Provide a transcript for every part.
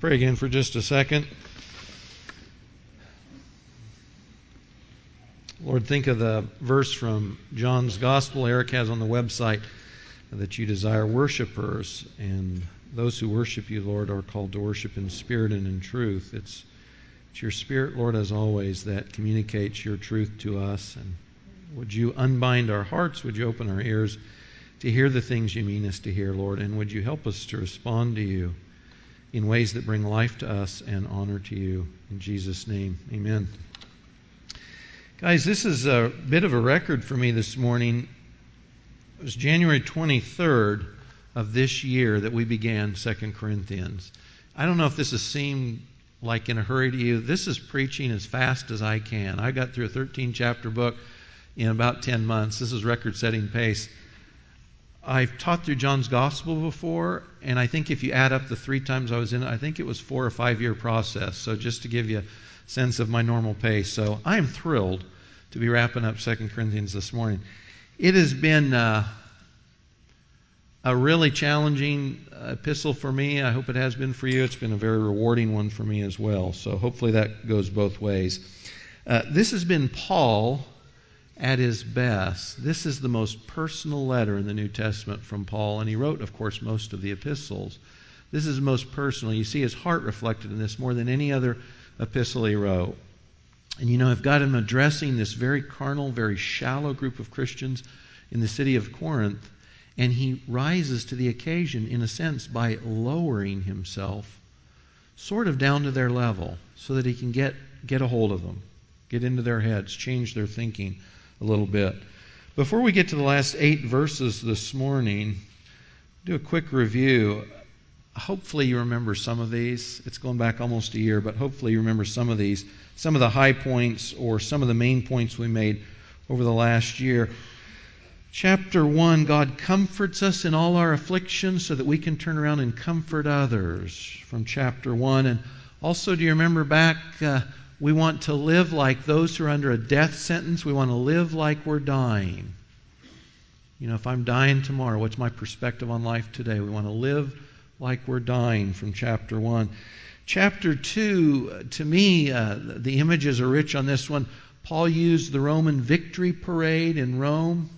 pray again for just a second. Lord, think of the verse from John's Gospel Eric has on the website that you desire worshipers, and those who worship you, Lord, are called to worship in spirit and in truth. It's, it's your spirit, Lord, as always, that communicates your truth to us. And would you unbind our hearts? Would you open our ears to hear the things you mean us to hear, Lord? And would you help us to respond to you in ways that bring life to us and honor to you? In Jesus' name, amen. Guys, this is a bit of a record for me this morning. It was January 23rd of this year that we began 2 Corinthians. I don't know if this has seemed like in a hurry to you. This is preaching as fast as I can. I got through a 13 chapter book in about 10 months. This is record setting pace. I've taught through John's Gospel before, and I think if you add up the three times I was in it, I think it was four or five year process. So just to give you a sense of my normal pace. So I am thrilled to be wrapping up Second Corinthians this morning. It has been uh, a really challenging epistle for me. I hope it has been for you. It's been a very rewarding one for me as well. So hopefully that goes both ways. Uh, this has been Paul at his best. This is the most personal letter in the New Testament from Paul, and he wrote, of course, most of the epistles. This is most personal. You see his heart reflected in this more than any other epistle he wrote. And you know, I've got him addressing this very carnal, very shallow group of Christians in the city of Corinth, and he rises to the occasion, in a sense, by lowering himself sort of down to their level so that he can get, get a hold of them, get into their heads, change their thinking a little bit. Before we get to the last eight verses this morning, do a quick review hopefully you remember some of these. It's going back almost a year, but hopefully you remember some of these, some of the high points or some of the main points we made over the last year. Chapter 1 God comforts us in all our afflictions so that we can turn around and comfort others from chapter 1. And also, do you remember back? Uh, we want to live like those who are under a death sentence. We want to live like we're dying. You know, if I'm dying tomorrow, what's my perspective on life today? We want to live like we're dying from chapter 1. Chapter 2, to me, uh, the images are rich on this one. Paul used the Roman victory parade in Rome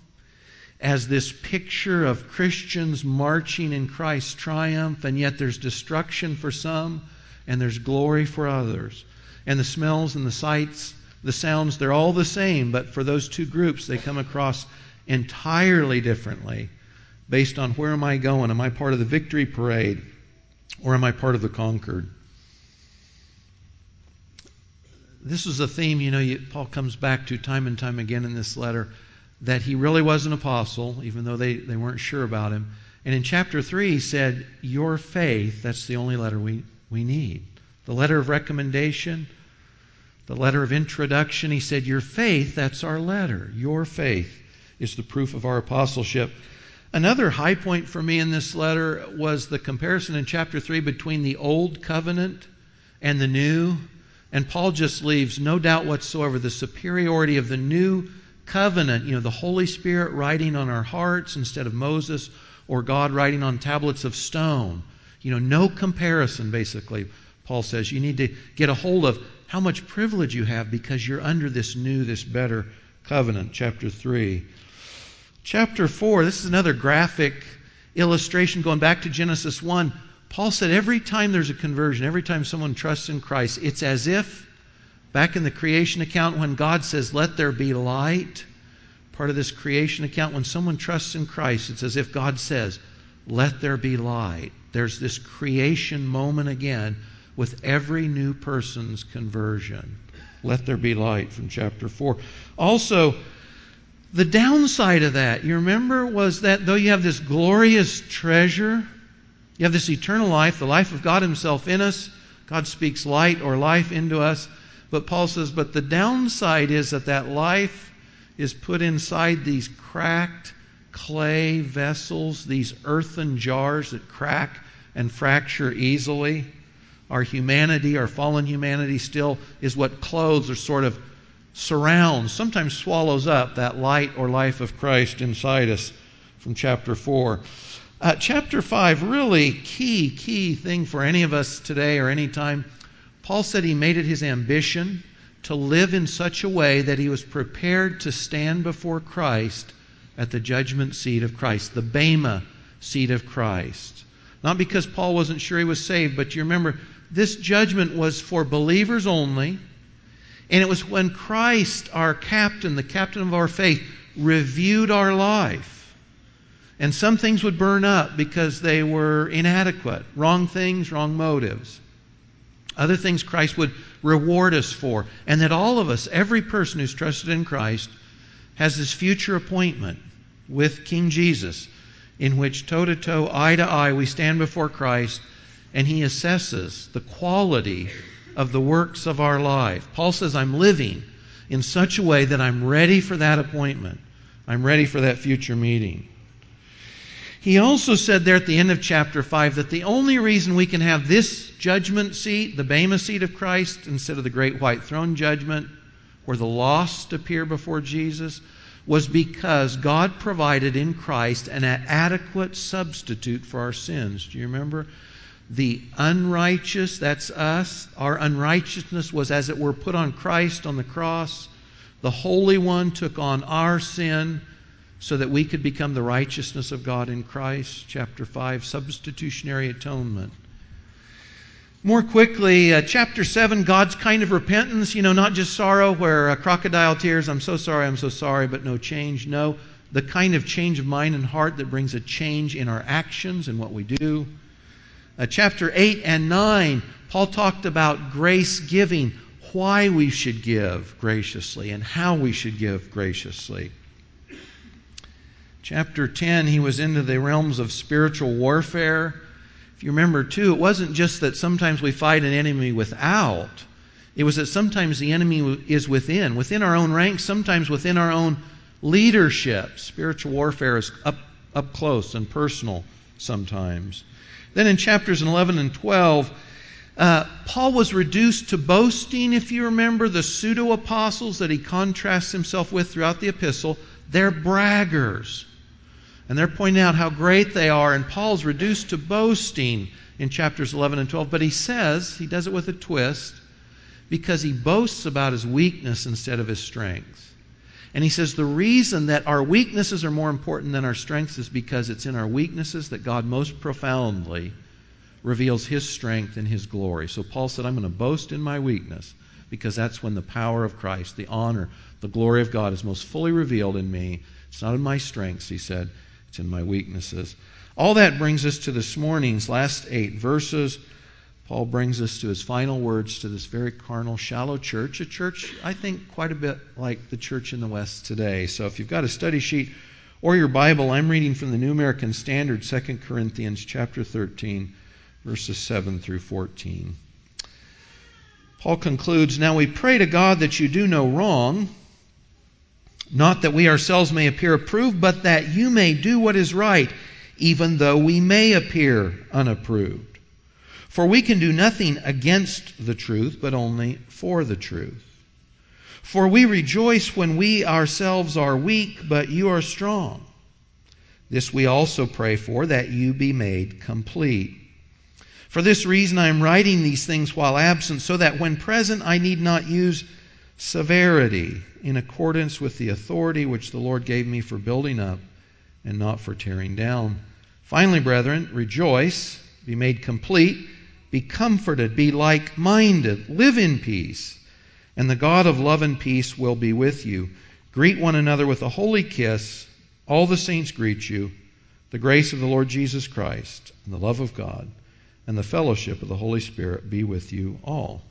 as this picture of Christians marching in Christ's triumph, and yet there's destruction for some and there's glory for others. And the smells and the sights, the sounds, they're all the same, but for those two groups, they come across entirely differently based on where am I going? Am I part of the victory parade or am I part of the conquered? This is a theme, you know, you, Paul comes back to time and time again in this letter that he really was an apostle, even though they, they weren't sure about him. And in chapter 3, he said, Your faith, that's the only letter we, we need. The letter of recommendation, the letter of introduction, he said, Your faith, that's our letter. Your faith is the proof of our apostleship. Another high point for me in this letter was the comparison in chapter 3 between the old covenant and the new. And Paul just leaves no doubt whatsoever the superiority of the new covenant, you know, the Holy Spirit writing on our hearts instead of Moses or God writing on tablets of stone. You know, no comparison, basically, Paul says. You need to get a hold of how much privilege you have because you're under this new, this better covenant, chapter 3. Chapter 4, this is another graphic illustration going back to Genesis 1. Paul said every time there's a conversion, every time someone trusts in Christ, it's as if back in the creation account when God says, Let there be light, part of this creation account, when someone trusts in Christ, it's as if God says, Let there be light. There's this creation moment again with every new person's conversion. Let there be light from chapter 4. Also, the downside of that, you remember, was that though you have this glorious treasure, you have this eternal life, the life of God Himself in us, God speaks light or life into us. But Paul says, but the downside is that that life is put inside these cracked clay vessels, these earthen jars that crack and fracture easily. Our humanity, our fallen humanity, still is what clothes or sort of surrounds, sometimes swallows up that light or life of Christ inside us from chapter 4. Uh, chapter 5, really key, key thing for any of us today or any time. Paul said he made it his ambition to live in such a way that he was prepared to stand before Christ at the judgment seat of Christ, the Bema seat of Christ. Not because Paul wasn't sure he was saved, but you remember this judgment was for believers only. And it was when Christ, our captain, the captain of our faith, reviewed our life. And some things would burn up because they were inadequate, wrong things, wrong motives. Other things Christ would reward us for. And that all of us, every person who's trusted in Christ, has this future appointment with King Jesus in which toe to toe, eye to eye, we stand before Christ and he assesses the quality of the works of our life. Paul says, I'm living in such a way that I'm ready for that appointment. I'm ready for that future meeting. He also said there at the end of chapter 5 that the only reason we can have this judgment seat, the Bema seat of Christ, instead of the great white throne judgment, where the lost appear before Jesus, was because God provided in Christ an adequate substitute for our sins. Do you remember? The unrighteous, that's us, our unrighteousness was as it were put on Christ on the cross. The Holy One took on our sin so that we could become the righteousness of God in Christ. Chapter 5, substitutionary atonement. More quickly, uh, chapter 7, God's kind of repentance. You know, not just sorrow where uh, crocodile tears, I'm so sorry, I'm so sorry, but no change. No, the kind of change of mind and heart that brings a change in our actions and what we do. Uh, chapter 8 and 9, Paul talked about grace giving, why we should give graciously, and how we should give graciously. Chapter 10, he was into the realms of spiritual warfare. If you remember, too, it wasn't just that sometimes we fight an enemy without, it was that sometimes the enemy is within, within our own ranks, sometimes within our own leadership. Spiritual warfare is up, up close and personal sometimes. Then in chapters 11 and 12, uh, Paul was reduced to boasting, if you remember, the pseudo apostles that he contrasts himself with throughout the epistle. They're braggers. And they're pointing out how great they are, and Paul's reduced to boasting in chapters 11 and 12. But he says, he does it with a twist, because he boasts about his weakness instead of his strength. And he says the reason that our weaknesses are more important than our strengths is because it's in our weaknesses that God most profoundly reveals his strength and his glory. So Paul said, I'm going to boast in my weakness because that's when the power of Christ, the honor, the glory of God is most fully revealed in me. It's not in my strengths, he said, it's in my weaknesses. All that brings us to this morning's last eight verses. Paul brings us to his final words to this very carnal, shallow church, a church, I think, quite a bit like the church in the West today. So if you've got a study sheet or your Bible, I'm reading from the New American Standard, 2 Corinthians chapter 13, verses 7 through 14. Paul concludes Now we pray to God that you do no wrong not that we ourselves may appear approved, but that you may do what is right, even though we may appear unapproved. For we can do nothing against the truth, but only for the truth. For we rejoice when we ourselves are weak, but you are strong. This we also pray for, that you be made complete. For this reason I am writing these things while absent, so that when present I need not use severity in accordance with the authority which the Lord gave me for building up and not for tearing down. Finally, brethren, rejoice, be made complete, be comforted, be like minded, live in peace, and the God of love and peace will be with you. Greet one another with a holy kiss. All the saints greet you. The grace of the Lord Jesus Christ, and the love of God, and the fellowship of the Holy Spirit be with you all.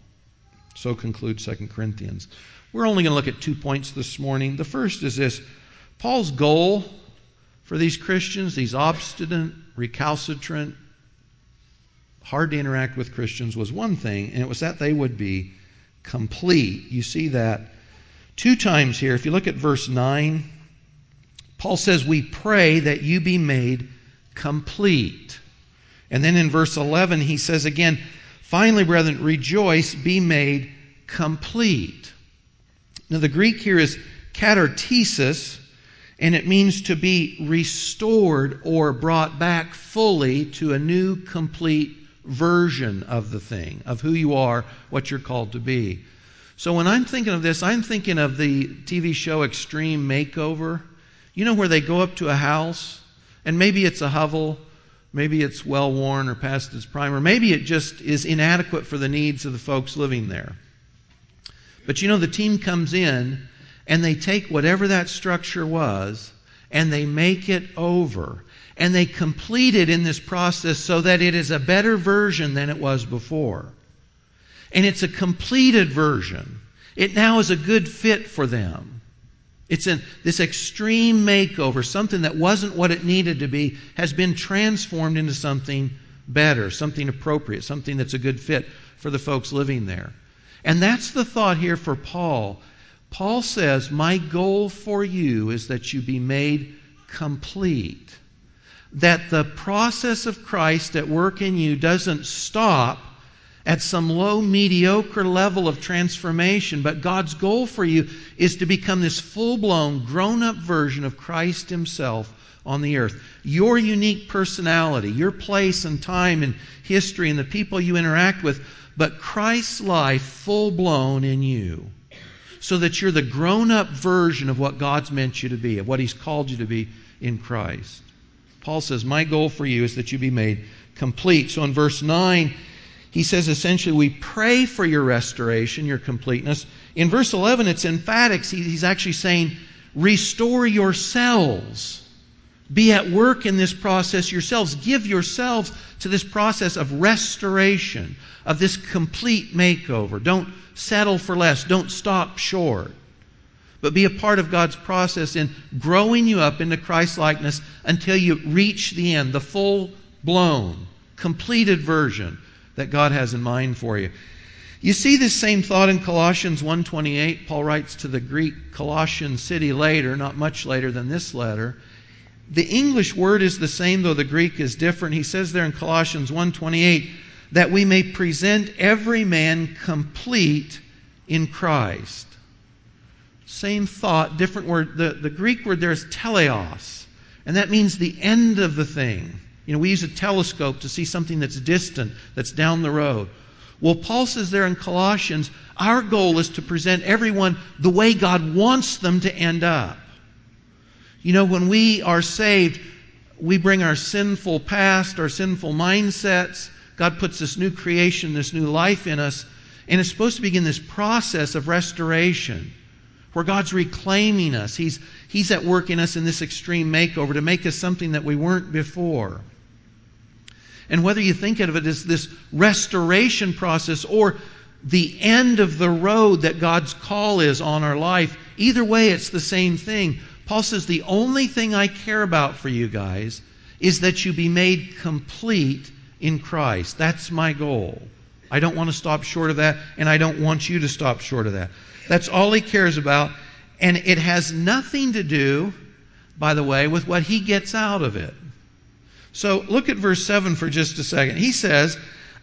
So concludes 2 Corinthians. We're only going to look at two points this morning. The first is this Paul's goal for these Christians, these obstinate, recalcitrant, hard to interact with Christians, was one thing, and it was that they would be complete. You see that two times here. If you look at verse 9, Paul says, We pray that you be made complete. And then in verse 11, he says again, Finally, brethren, rejoice, be made complete. Now, the Greek here is katartisis, And it means to be restored or brought back fully to a new, complete version of the thing, of who you are, what you're called to be. So when I'm thinking of this, I'm thinking of the TV show Extreme Makeover. You know where they go up to a house, and maybe it's a hovel, maybe it's well worn or past its prime, or maybe it just is inadequate for the needs of the folks living there. But you know, the team comes in and they take whatever that structure was and they make it over. And they complete it in this process so that it is a better version than it was before. And it's a completed version. It now is a good fit for them. It's in this extreme makeover, something that wasn't what it needed to be, has been transformed into something better, something appropriate, something that's a good fit for the folks living there. And that's the thought here for Paul. Paul says, My goal for you is that you be made complete. That the process of Christ at work in you doesn't stop at some low, mediocre level of transformation, but God's goal for you is to become this full blown, grown up version of Christ Himself on the earth. Your unique personality, your place and time and history, and the people you interact with, but Christ's life full blown in you. So that you're the grown up version of what God's meant you to be, of what He's called you to be in Christ. Paul says, My goal for you is that you be made complete. So in verse 9, he says essentially, we pray for your restoration, your completeness. In verse 11, it's emphatic. He's actually saying, restore yourselves. Be at work in this process yourselves. Give yourselves to this process of restoration, of this complete makeover. Don't settle for less. Don't stop short. But be a part of God's process in growing you up into Christ likeness until you reach the end, the full blown, completed version that God has in mind for you. You see this same thought in Colossians 1:28. Paul writes to the Greek Colossian city later, not much later than this letter. The English word is the same though the Greek is different. He says there in Colossians 1:28 that we may present every man complete in Christ. Same thought, different word. The, the Greek word there is teleos, and that means the end of the thing. You know, we use a telescope to see something that's distant, that's down the road. Well, Paul says there in Colossians, our goal is to present everyone the way God wants them to end up. You know, when we are saved, we bring our sinful past, our sinful mindsets. God puts this new creation, this new life in us, and it's supposed to begin this process of restoration where God's reclaiming us. He's, he's at work in us in this extreme makeover to make us something that we weren't before. And whether you think of it as this restoration process or the end of the road that God's call is on our life, either way, it's the same thing. Paul says, The only thing I care about for you guys is that you be made complete in Christ. That's my goal. I don't want to stop short of that, and I don't want you to stop short of that. That's all he cares about, and it has nothing to do, by the way, with what he gets out of it. So look at verse 7 for just a second. He says,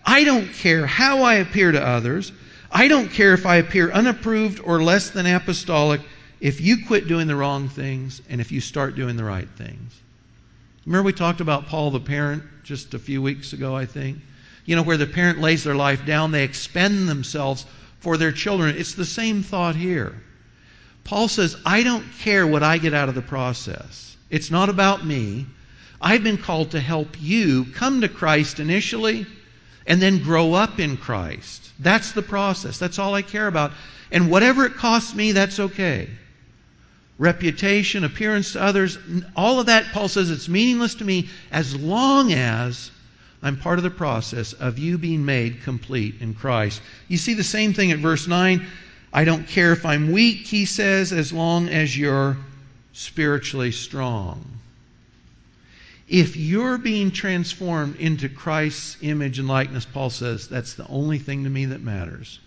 I don't care how I appear to others. I don't care if I appear unapproved or less than apostolic if you quit doing the wrong things and if you start doing the right things. Remember, we talked about Paul the parent just a few weeks ago, I think? You know, where the parent lays their life down, they expend themselves for their children. It's the same thought here. Paul says, I don't care what I get out of the process. It's not about me. I've been called to help you come to Christ initially and then grow up in Christ. That's the process. That's all I care about. And whatever it costs me, that's okay. Reputation, appearance to others, all of that, Paul says, it's meaningless to me as long as I'm part of the process of you being made complete in Christ. You see the same thing at verse 9. I don't care if I'm weak, he says, as long as you're spiritually strong. If you're being transformed into Christ's image and likeness, Paul says, that's the only thing to me that matters.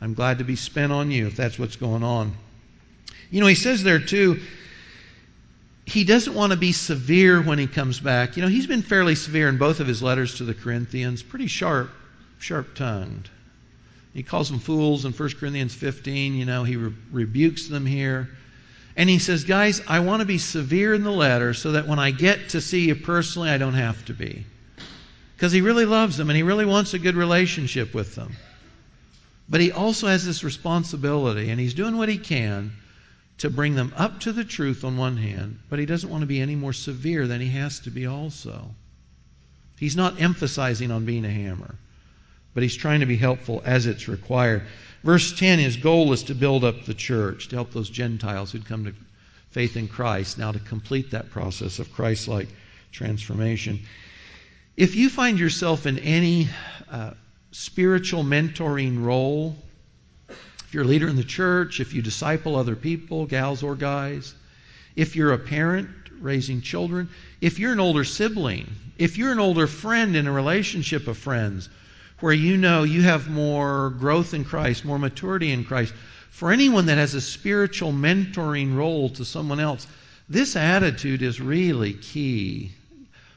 I'm glad to be spent on you if that's what's going on. You know, he says there too, he doesn't want to be severe when he comes back. You know, he's been fairly severe in both of his letters to the Corinthians, pretty sharp, sharp tongued. He calls them fools in 1 Corinthians 15. You know, he re- rebukes them here. And he says, Guys, I want to be severe in the letter so that when I get to see you personally, I don't have to be. Because he really loves them and he really wants a good relationship with them. But he also has this responsibility, and he's doing what he can to bring them up to the truth on one hand, but he doesn't want to be any more severe than he has to be also. He's not emphasizing on being a hammer, but he's trying to be helpful as it's required. Verse 10, his goal is to build up the church, to help those Gentiles who'd come to faith in Christ, now to complete that process of Christ like transformation. If you find yourself in any uh, spiritual mentoring role, if you're a leader in the church, if you disciple other people, gals or guys, if you're a parent raising children, if you're an older sibling, if you're an older friend in a relationship of friends where you know you have more growth in Christ, more maturity in Christ, for anyone that has a spiritual mentoring role to someone else, this attitude is really key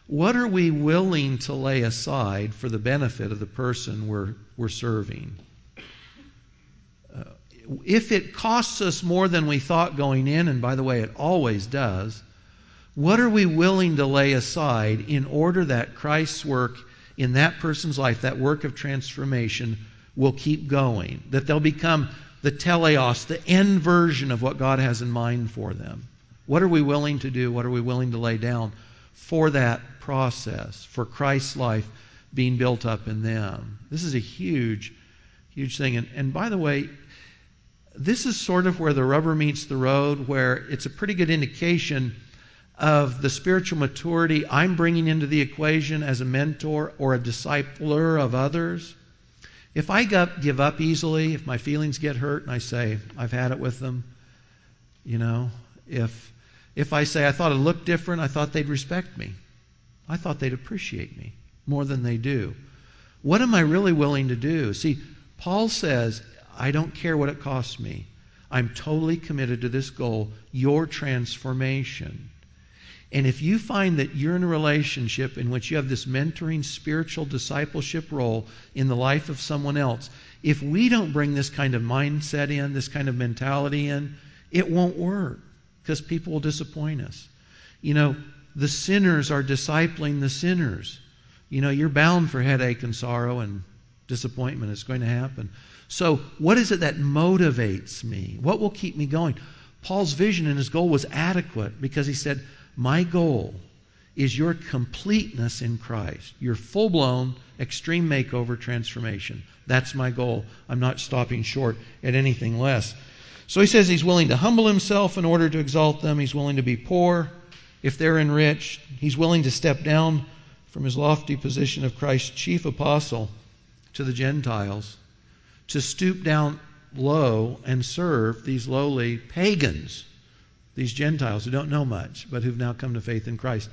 what are we willing to lay aside for the benefit of the person we're, we're serving? If it costs us more than we thought going in, and by the way, it always does, what are we willing to lay aside in order that Christ's work in that person's life, that work of transformation, will keep going? That they'll become the teleos, the end version of what God has in mind for them? What are we willing to do? What are we willing to lay down for that process, for Christ's life being built up in them. This is a huge, huge thing. And, and by the way, this is sort of where the rubber meets the road, where it's a pretty good indication of the spiritual maturity I'm bringing into the equation as a mentor or a discipler of others. If I give up easily, if my feelings get hurt and I say, I've had it with them, you know, if, if I say, I thought it looked different, I thought they'd respect me. I thought they'd appreciate me more than they do. What am I really willing to do? See, Paul says, I don't care what it costs me. I'm totally committed to this goal, your transformation. And if you find that you're in a relationship in which you have this mentoring spiritual discipleship role in the life of someone else, if we don't bring this kind of mindset in, this kind of mentality in, it won't work because people will disappoint us. You know, the sinners are discipling the sinners. You know, you're bound for headache and sorrow and disappointment. It's going to happen. So, what is it that motivates me? What will keep me going? Paul's vision and his goal was adequate because he said, My goal is your completeness in Christ, your full blown, extreme makeover transformation. That's my goal. I'm not stopping short at anything less. So he says he's willing to humble himself in order to exalt them. He's willing to be poor if they're enriched, he's willing to step down from his lofty position of Christ's chief apostle to the Gentiles, to stoop down low and serve these lowly pagans, these Gentiles who don't know much, but who've now come to faith in Christ.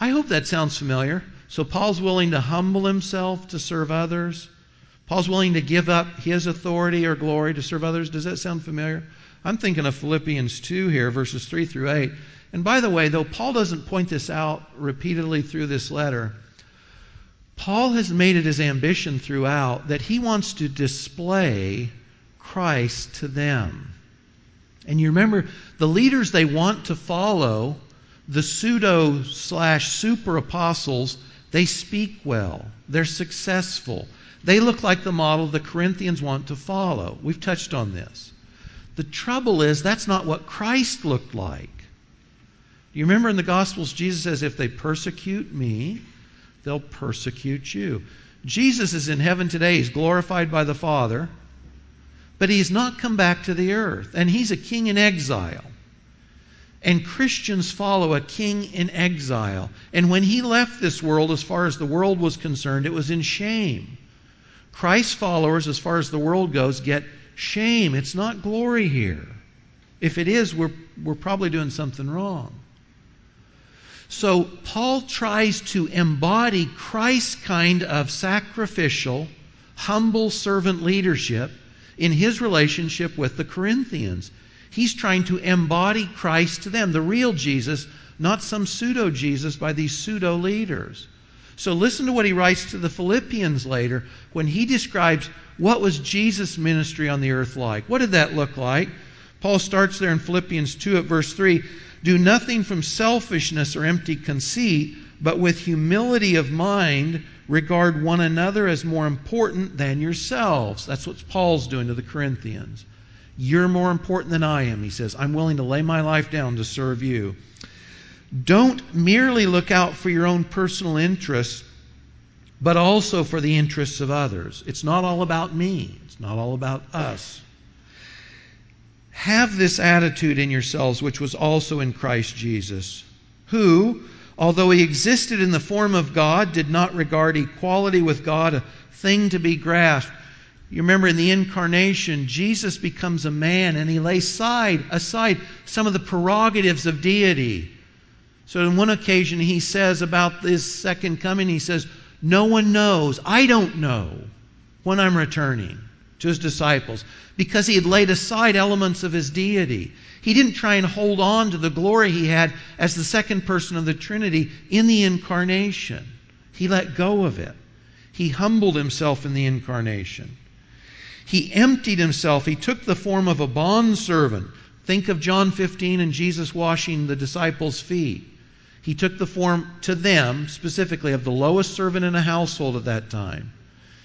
I hope that sounds familiar. So Paul's willing to humble himself to serve others. Paul's willing to give up his authority or glory to serve others. Does that sound familiar? I'm thinking of Philippians 2 here, verses 3 through 8. And by the way, though Paul doesn't point this out repeatedly through this letter, Paul has made it his ambition throughout that he wants to display Christ to them. And you remember, the leaders they want to follow, the pseudo slash super apostles, they speak well. They're successful. They look like the model the Corinthians want to follow. We've touched on this. The trouble is, that's not what Christ looked like. You remember in the Gospels, Jesus says, If they persecute me, they'll persecute you. Jesus is in heaven today. He's glorified by the Father, but he's not come back to the earth. And he's a king in exile. And Christians follow a king in exile. And when he left this world, as far as the world was concerned, it was in shame. Christ's followers, as far as the world goes, get shame. It's not glory here. If it is, we're, we're probably doing something wrong. So Paul tries to embody Christ's kind of sacrificial, humble servant leadership in his relationship with the Corinthians. He's trying to embody Christ to them, the real Jesus, not some pseudo Jesus by these pseudo leaders. So listen to what he writes to the Philippians later when he describes what was Jesus' ministry on the earth like. What did that look like? Paul starts there in Philippians 2 at verse 3 Do nothing from selfishness or empty conceit, but with humility of mind, regard one another as more important than yourselves. That's what Paul's doing to the Corinthians. You're more important than I am, he says. I'm willing to lay my life down to serve you. Don't merely look out for your own personal interests, but also for the interests of others. It's not all about me, it's not all about us. Have this attitude in yourselves, which was also in Christ Jesus, who, although he existed in the form of God, did not regard equality with God a thing to be grasped. You remember in the incarnation, Jesus becomes a man and he lays aside, aside some of the prerogatives of deity. So, on one occasion, he says about this second coming, he says, No one knows, I don't know when I'm returning to his disciples because he had laid aside elements of his deity. He didn't try and hold on to the glory he had as the second person of the Trinity in the incarnation. He let go of it. He humbled himself in the incarnation. He emptied himself. He took the form of a bondservant. Think of John 15 and Jesus washing the disciples' feet. He took the form to them, specifically, of the lowest servant in a household at that time,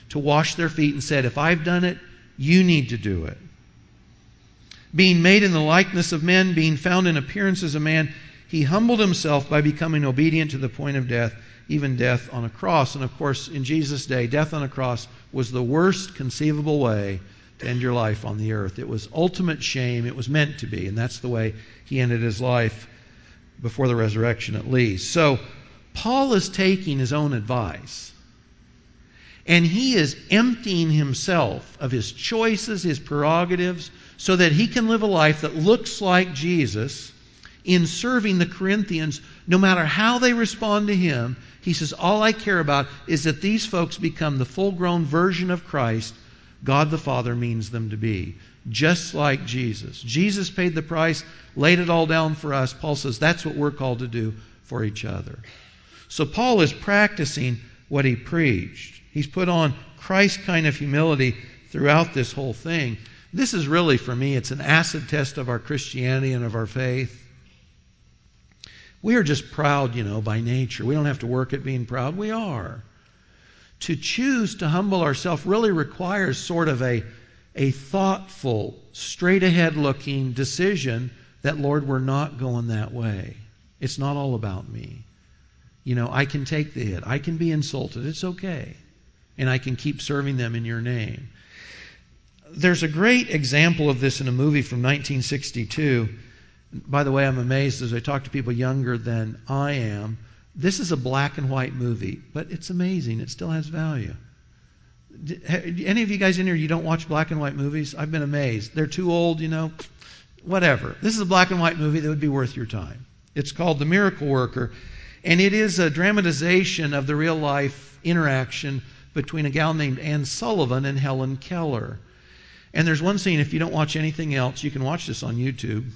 to wash their feet and said, If I've done it, you need to do it. Being made in the likeness of men, being found in appearance as a man, he humbled himself by becoming obedient to the point of death, even death on a cross. And of course, in Jesus' day, death on a cross was the worst conceivable way to end your life on the earth. It was ultimate shame. It was meant to be. And that's the way he ended his life before the resurrection, at least. So, Paul is taking his own advice and he is emptying himself of his choices, his prerogatives, so that he can live a life that looks like Jesus in serving the Corinthians, no matter how they respond to him. He says, All I care about is that these folks become the full grown version of Christ God the Father means them to be, just like Jesus. Jesus paid the price, laid it all down for us. Paul says that's what we're called to do for each other. So Paul is practicing what he preached. He's put on Christ kind of humility throughout this whole thing. This is really, for me, it's an acid test of our Christianity and of our faith. We are just proud, you know, by nature. We don't have to work at being proud. We are. To choose to humble ourselves really requires sort of a, a thoughtful, straight ahead looking decision that, Lord, we're not going that way. It's not all about me. You know, I can take the hit, I can be insulted. It's okay and I can keep serving them in your name. There's a great example of this in a movie from 1962. By the way, I'm amazed as I talk to people younger than I am. This is a black and white movie, but it's amazing. It still has value. Any of you guys in here, you don't watch black and white movies? I've been amazed. They're too old, you know. Whatever. This is a black and white movie that would be worth your time. It's called The Miracle Worker, and it is a dramatization of the real life interaction between a gal named Anne Sullivan and Helen Keller. And there's one scene, if you don't watch anything else, you can watch this on YouTube.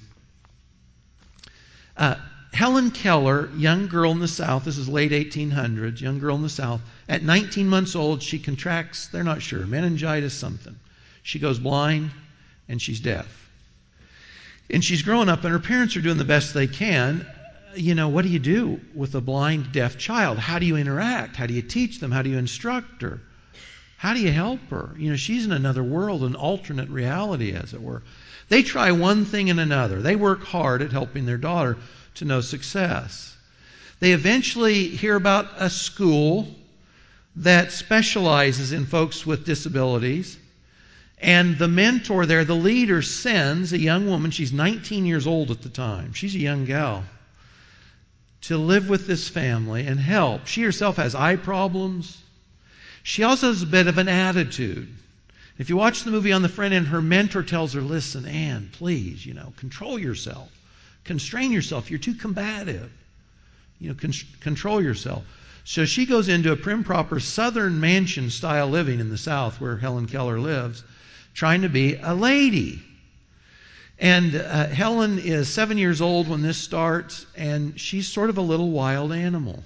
Uh, Helen Keller, young girl in the South, this is late 1800s, young girl in the South, at 19 months old, she contracts, they're not sure, meningitis something. She goes blind and she's deaf. And she's growing up, and her parents are doing the best they can you know, what do you do with a blind, deaf child? How do you interact? How do you teach them? How do you instruct her? How do you help her? You know, she's in another world, an alternate reality, as it were. They try one thing and another. They work hard at helping their daughter to no success. They eventually hear about a school that specializes in folks with disabilities. And the mentor there, the leader, sends a young woman, she's 19 years old at the time. She's a young gal to live with this family and help. She herself has eye problems. She also has a bit of an attitude. If you watch the movie on the front end, her mentor tells her, Listen, Anne, please, you know, control yourself. Constrain yourself. You're too combative. You know, con- control yourself. So she goes into a prim, proper southern mansion style living in the South where Helen Keller lives, trying to be a lady. And uh, Helen is seven years old when this starts, and she's sort of a little wild animal.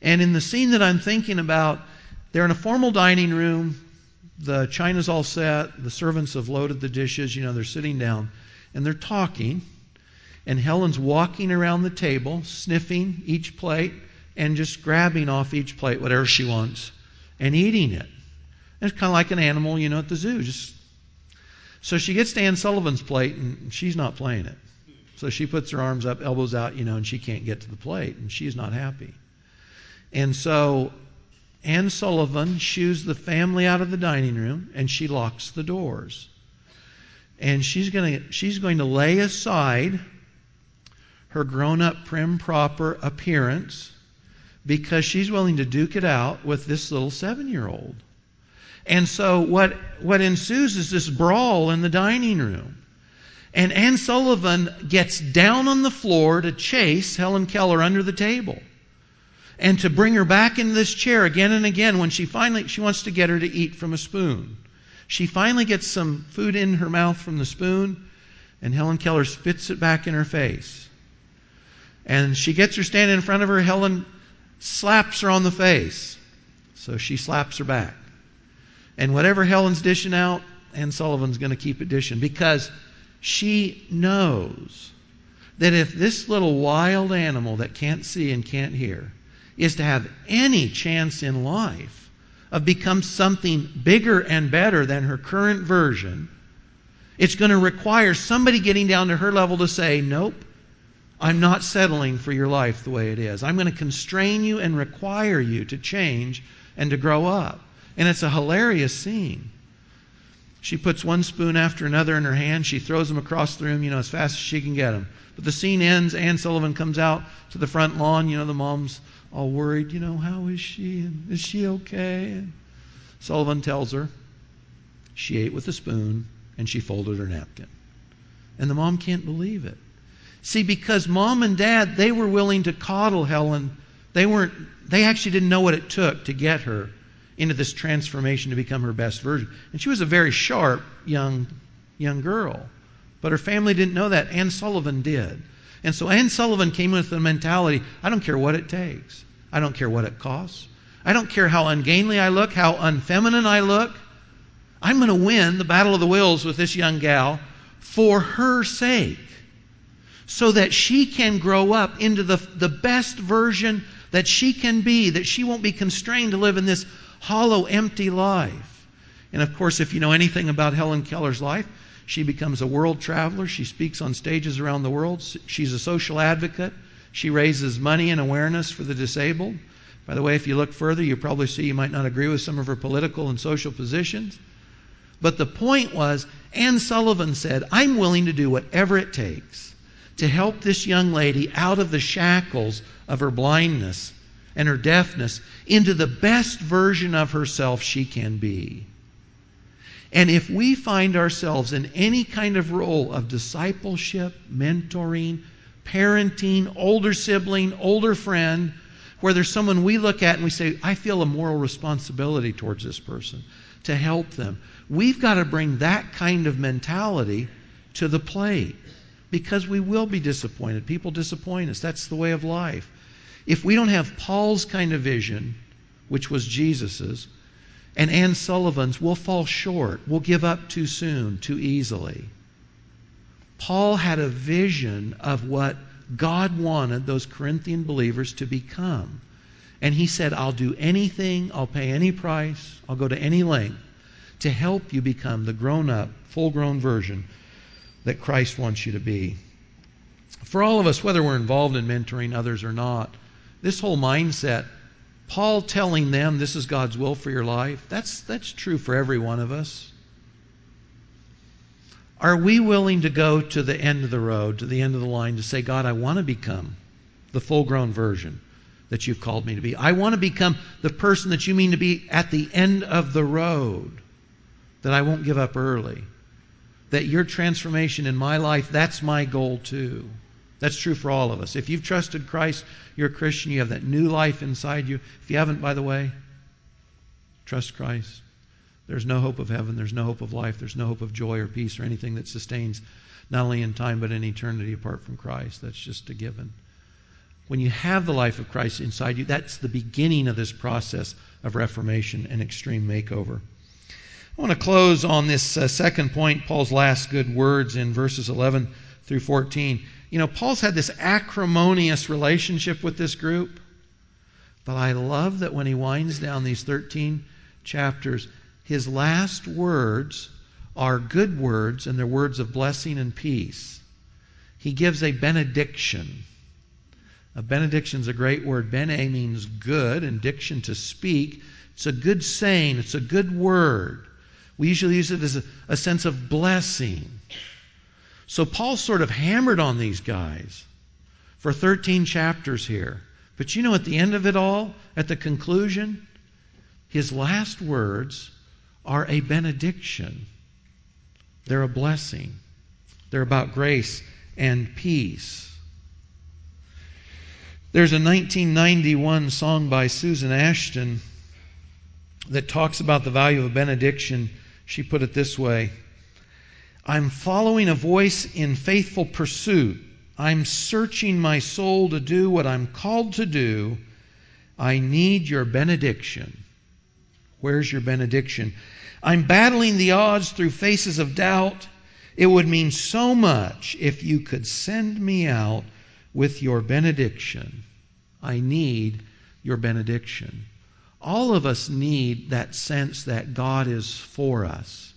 And in the scene that I'm thinking about, they're in a formal dining room. the china's all set. The servants have loaded the dishes. You know, they're sitting down and they're talking. And Helen's walking around the table, sniffing each plate and just grabbing off each plate whatever she wants and eating it. And it's kind of like an animal, you know, at the zoo. Just so she gets to Anne Sullivan's plate and she's not playing it. So she puts her arms up, elbows out, you know, and she can't get to the plate and she's not happy. And so Anne Sullivan shoos the family out of the dining room and she locks the doors. And she's going to she's going to lay aside her grown-up prim proper appearance because she's willing to duke it out with this little 7-year-old. And so what what ensues is this brawl in the dining room. And Anne Sullivan gets down on the floor to chase Helen Keller under the table and to bring her back into this chair again and again when she finally she wants to get her to eat from a spoon. She finally gets some food in her mouth from the spoon, and Helen Keller spits it back in her face. And she gets her standing in front of her. Helen slaps her on the face. So she slaps her back. And whatever Helen's dishing out, Anne Sullivan's going to keep it dishing because she knows that if this little wild animal that can't see and can't hear is to have any chance in life of become something bigger and better than her current version, it's going to require somebody getting down to her level to say, Nope, I'm not settling for your life the way it is. I'm going to constrain you and require you to change and to grow up. And it's a hilarious scene. She puts one spoon after another in her hand. She throws them across the room, you know, as fast as she can get them. But the scene ends. Anne Sullivan comes out to the front lawn. You know, the mom's all worried, you know, how is she? And is she okay? Anne Sullivan tells her she ate with a spoon and she folded her napkin. And the mom can't believe it. See, because mom and dad, they were willing to coddle Helen. They weren't they actually didn't know what it took to get her into this transformation to become her best version. And she was a very sharp young young girl. But her family didn't know that. Anne Sullivan did. And so Anne Sullivan came with the mentality I don't care what it takes, I don't care what it costs. I don't care how ungainly I look, how unfeminine I look. I'm going to win the battle of the wills with this young gal for her sake so that she can grow up into the, the best version that she can be, that she won't be constrained to live in this hollow, empty life. And of course, if you know anything about Helen Keller's life, she becomes a world traveler. She speaks on stages around the world. She's a social advocate. She raises money and awareness for the disabled. By the way, if you look further, you probably see you might not agree with some of her political and social positions. But the point was, Anne Sullivan said, I'm willing to do whatever it takes to help this young lady out of the shackles of her blindness and her deafness into the best version of herself she can be. And if we find ourselves in any kind of role of discipleship, mentoring, parenting, older sibling, older friend, where there's someone we look at and we say, I feel a moral responsibility towards this person to help them. We've got to bring that kind of mentality to the plate because we will be disappointed. People disappoint us. That's the way of life. If we don't have Paul's kind of vision, which was Jesus's, and Anne Sullivan's, we'll fall short. We'll give up too soon, too easily. Paul had a vision of what God wanted those Corinthian believers to become. And he said, I'll do anything, I'll pay any price, I'll go to any length to help you become the grown up, full grown version that Christ wants you to be. For all of us, whether we're involved in mentoring others or not, this whole mindset Paul telling them this is God's will for your life, that's, that's true for every one of us. Are we willing to go to the end of the road, to the end of the line, to say, God, I want to become the full grown version that you've called me to be? I want to become the person that you mean to be at the end of the road, that I won't give up early. That your transformation in my life, that's my goal too. That's true for all of us. If you've trusted Christ, you're a Christian, you have that new life inside you. If you haven't, by the way, trust Christ. There's no hope of heaven, there's no hope of life, there's no hope of joy or peace or anything that sustains not only in time but in eternity apart from Christ. That's just a given. When you have the life of Christ inside you, that's the beginning of this process of reformation and extreme makeover. I want to close on this uh, second point, Paul's last good words in verses 11 through 14. You know, Paul's had this acrimonious relationship with this group, but I love that when he winds down these 13 chapters, his last words are good words and they're words of blessing and peace. He gives a benediction. A benediction is a great word. Bene means good, and diction to speak. It's a good saying, it's a good word. We usually use it as a, a sense of blessing. So Paul sort of hammered on these guys for 13 chapters here. But you know, at the end of it all, at the conclusion, his last words are a benediction. They're a blessing. They're about grace and peace. There's a 1991 song by Susan Ashton that talks about the value of a benediction she put it this way I'm following a voice in faithful pursuit. I'm searching my soul to do what I'm called to do. I need your benediction. Where's your benediction? I'm battling the odds through faces of doubt. It would mean so much if you could send me out with your benediction. I need your benediction. All of us need that sense that God is for us.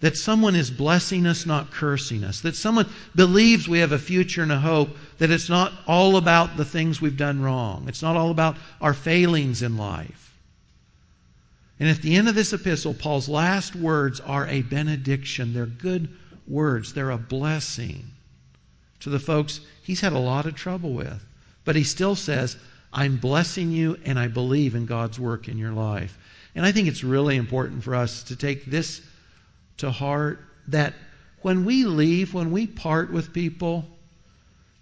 That someone is blessing us, not cursing us. That someone believes we have a future and a hope. That it's not all about the things we've done wrong. It's not all about our failings in life. And at the end of this epistle, Paul's last words are a benediction. They're good words, they're a blessing to the folks he's had a lot of trouble with. But he still says, I'm blessing you and I believe in God's work in your life. And I think it's really important for us to take this to heart that when we leave, when we part with people,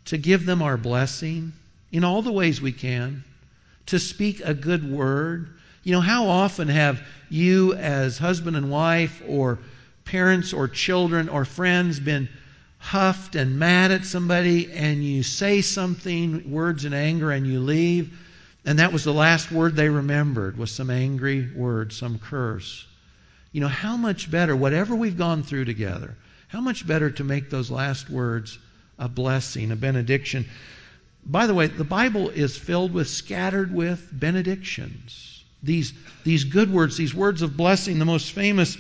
to give them our blessing in all the ways we can, to speak a good word. You know, how often have you, as husband and wife, or parents, or children, or friends, been huffed and mad at somebody and you say something, words in anger, and you leave, and that was the last word they remembered was some angry word, some curse. You know, how much better, whatever we've gone through together, how much better to make those last words a blessing, a benediction. By the way, the Bible is filled with, scattered with benedictions. These, these good words, these words of blessing, the most famous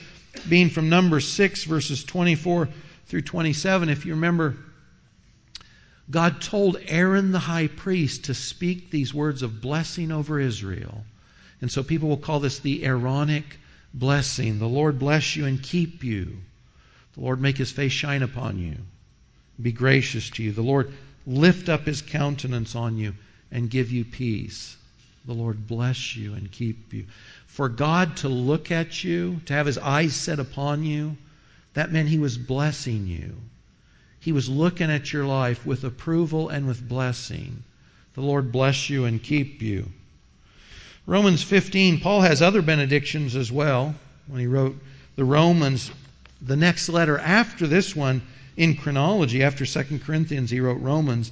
being from Numbers 6, verses 24 through 27, if you remember, God told Aaron the high priest to speak these words of blessing over Israel. And so people will call this the Aaronic blessing. The Lord bless you and keep you. The Lord make his face shine upon you, be gracious to you. The Lord lift up his countenance on you and give you peace. The Lord bless you and keep you. For God to look at you, to have his eyes set upon you, that meant he was blessing you. He was looking at your life with approval and with blessing. The Lord bless you and keep you. Romans 15, Paul has other benedictions as well when he wrote the Romans. The next letter after this one in chronology, after 2 Corinthians, he wrote Romans.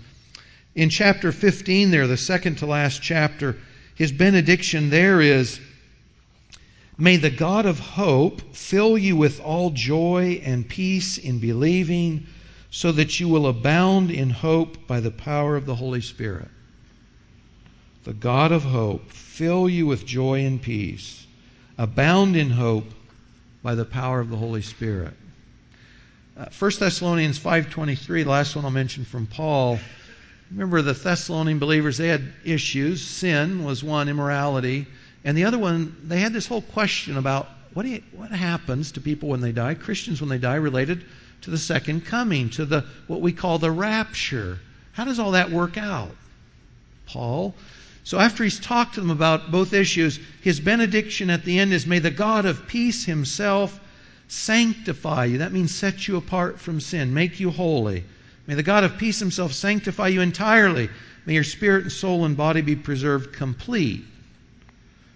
In chapter 15, there, the second to last chapter, his benediction there is May the God of hope fill you with all joy and peace in believing, so that you will abound in hope by the power of the Holy Spirit. The God of hope fill you with joy and peace, abound in hope by the power of the Holy Spirit. Uh, 1 Thessalonians 5:23, the last one I'll mention from Paul. Remember the Thessalonian believers, they had issues. Sin was one, immorality. And the other one, they had this whole question about what, you, what happens to people when they die, Christians when they die, related to the second coming, to the what we call the rapture. How does all that work out? Paul. So after he's talked to them about both issues, his benediction at the end is May the God of peace himself sanctify you. That means set you apart from sin, make you holy. May the God of peace himself sanctify you entirely. May your spirit and soul and body be preserved complete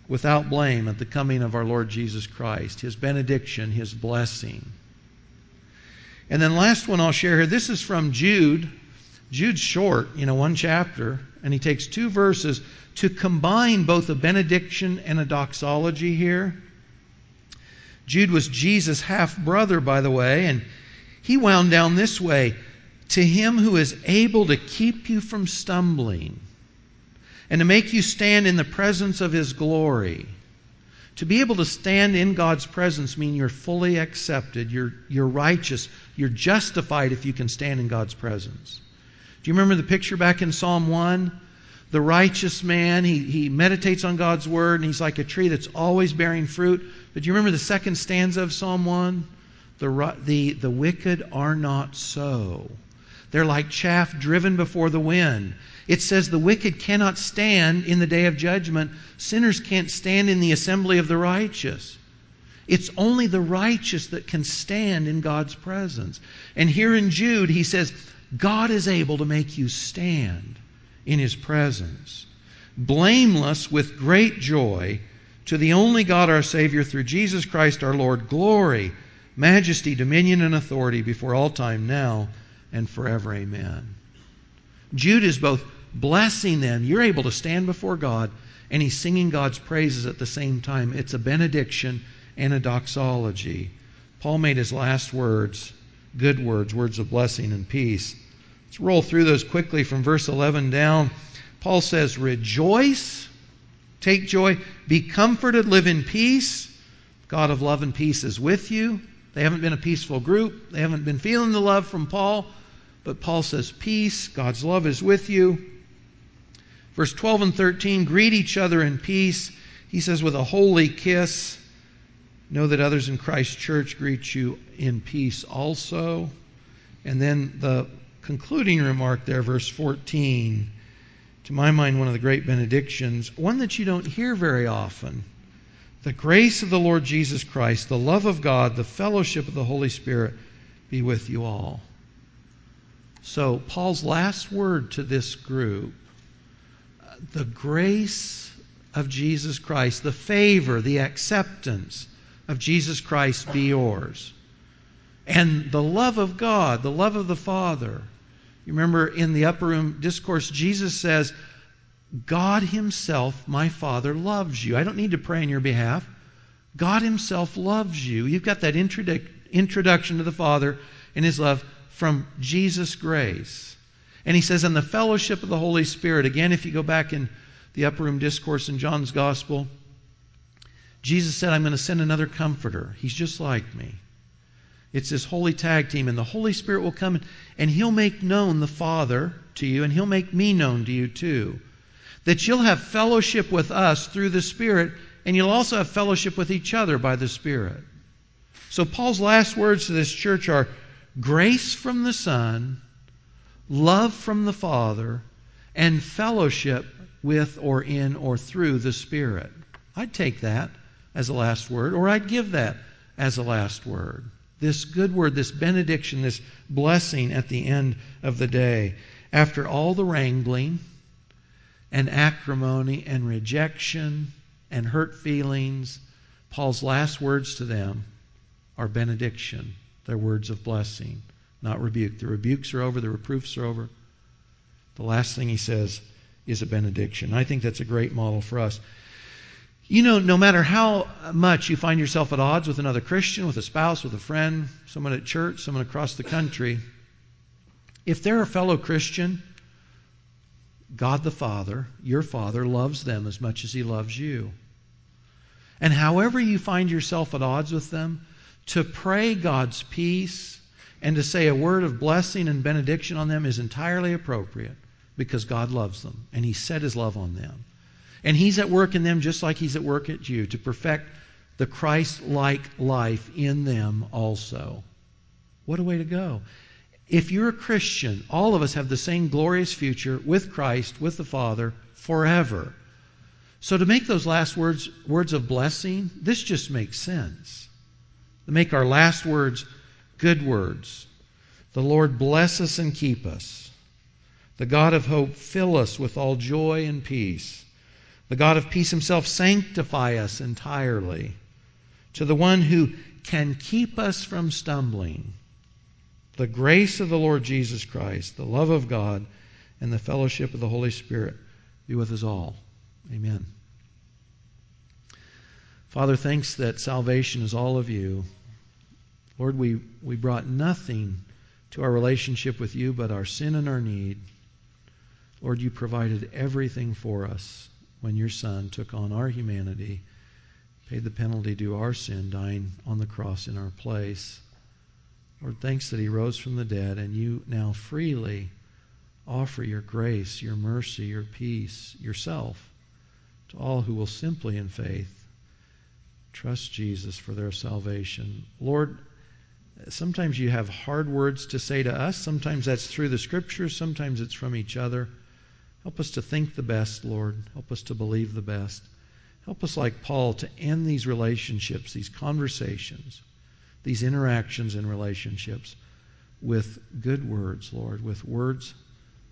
without blame at the coming of our Lord Jesus Christ, his benediction, his blessing. And then last one I'll share here, this is from Jude. Jude's short, you know, one chapter, and he takes two verses to combine both a benediction and a doxology here. Jude was Jesus' half brother, by the way, and he wound down this way To him who is able to keep you from stumbling and to make you stand in the presence of his glory. To be able to stand in God's presence means you're fully accepted, you're, you're righteous, you're justified if you can stand in God's presence. Do you remember the picture back in Psalm 1? The righteous man, he, he meditates on God's word, and he's like a tree that's always bearing fruit. But do you remember the second stanza of Psalm 1? The, the, the wicked are not so. They're like chaff driven before the wind. It says the wicked cannot stand in the day of judgment. Sinners can't stand in the assembly of the righteous. It's only the righteous that can stand in God's presence. And here in Jude, he says, God is able to make you stand in his presence, blameless with great joy to the only God our Savior through Jesus Christ our Lord, glory, majesty, dominion, and authority before all time, now and forever. Amen. Jude is both blessing them. You're able to stand before God, and he's singing God's praises at the same time. It's a benediction and a doxology. Paul made his last words good words, words of blessing and peace. Let's roll through those quickly from verse 11 down. Paul says, Rejoice, take joy, be comforted, live in peace. God of love and peace is with you. They haven't been a peaceful group, they haven't been feeling the love from Paul, but Paul says, Peace, God's love is with you. Verse 12 and 13 greet each other in peace. He says, with a holy kiss. Know that others in Christ's church greet you in peace also. And then the concluding remark there, verse 14, to my mind, one of the great benedictions, one that you don't hear very often. The grace of the Lord Jesus Christ, the love of God, the fellowship of the Holy Spirit be with you all. So, Paul's last word to this group the grace of Jesus Christ, the favor, the acceptance of Jesus Christ be yours. And the love of God, the love of the Father. You remember in the upper room discourse, Jesus says, God Himself, my Father, loves you. I don't need to pray on your behalf. God Himself loves you. You've got that introdu- introduction to the Father and His love from Jesus' grace. And he says, in the fellowship of the Holy Spirit, again, if you go back in the upper room discourse in John's Gospel, Jesus said, I'm going to send another comforter. He's just like me. It's this holy tag team, and the Holy Spirit will come and He'll make known the Father to you, and He'll make me known to you too. That you'll have fellowship with us through the Spirit, and you'll also have fellowship with each other by the Spirit. So, Paul's last words to this church are grace from the Son love from the Father, and fellowship with or in or through the Spirit. I'd take that as a last word, or I'd give that as a last word. This good word, this benediction, this blessing at the end of the day. After all the wrangling and acrimony and rejection and hurt feelings, Paul's last words to them are benediction. They're words of blessing not rebuke. The rebukes are over, the reproofs are over. The last thing he says is a benediction. I think that's a great model for us. You know, no matter how much you find yourself at odds with another Christian, with a spouse, with a friend, someone at church, someone across the country, if they're a fellow Christian, God the Father, your Father, loves them as much as He loves you. And however you find yourself at odds with them, to pray God's peace and to say a word of blessing and benediction on them is entirely appropriate because God loves them and He set His love on them. And He's at work in them just like He's at work at you to perfect the Christ like life in them also. What a way to go. If you're a Christian, all of us have the same glorious future with Christ, with the Father, forever. So to make those last words words of blessing, this just makes sense. To make our last words good words. The Lord bless us and keep us. The God of hope fill us with all joy and peace. The God of peace himself sanctify us entirely. To the one who can keep us from stumbling, the grace of the Lord Jesus Christ, the love of God, and the fellowship of the Holy Spirit be with us all. Amen. Father, thanks that salvation is all of you. Lord, we, we brought nothing to our relationship with you but our sin and our need. Lord, you provided everything for us when your Son took on our humanity, paid the penalty due our sin, dying on the cross in our place. Lord, thanks that he rose from the dead, and you now freely offer your grace, your mercy, your peace, yourself to all who will simply in faith trust Jesus for their salvation. Lord, sometimes you have hard words to say to us. Sometimes that's through the scriptures, sometimes it's from each other. Help us to think the best, Lord. Help us to believe the best. Help us, like Paul, to end these relationships, these conversations, these interactions and relationships with good words, Lord, with words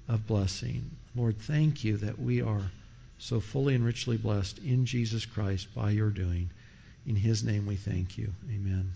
of blessing. Lord, thank you that we are so fully and richly blessed in Jesus Christ by your doing. In his name we thank you. Amen.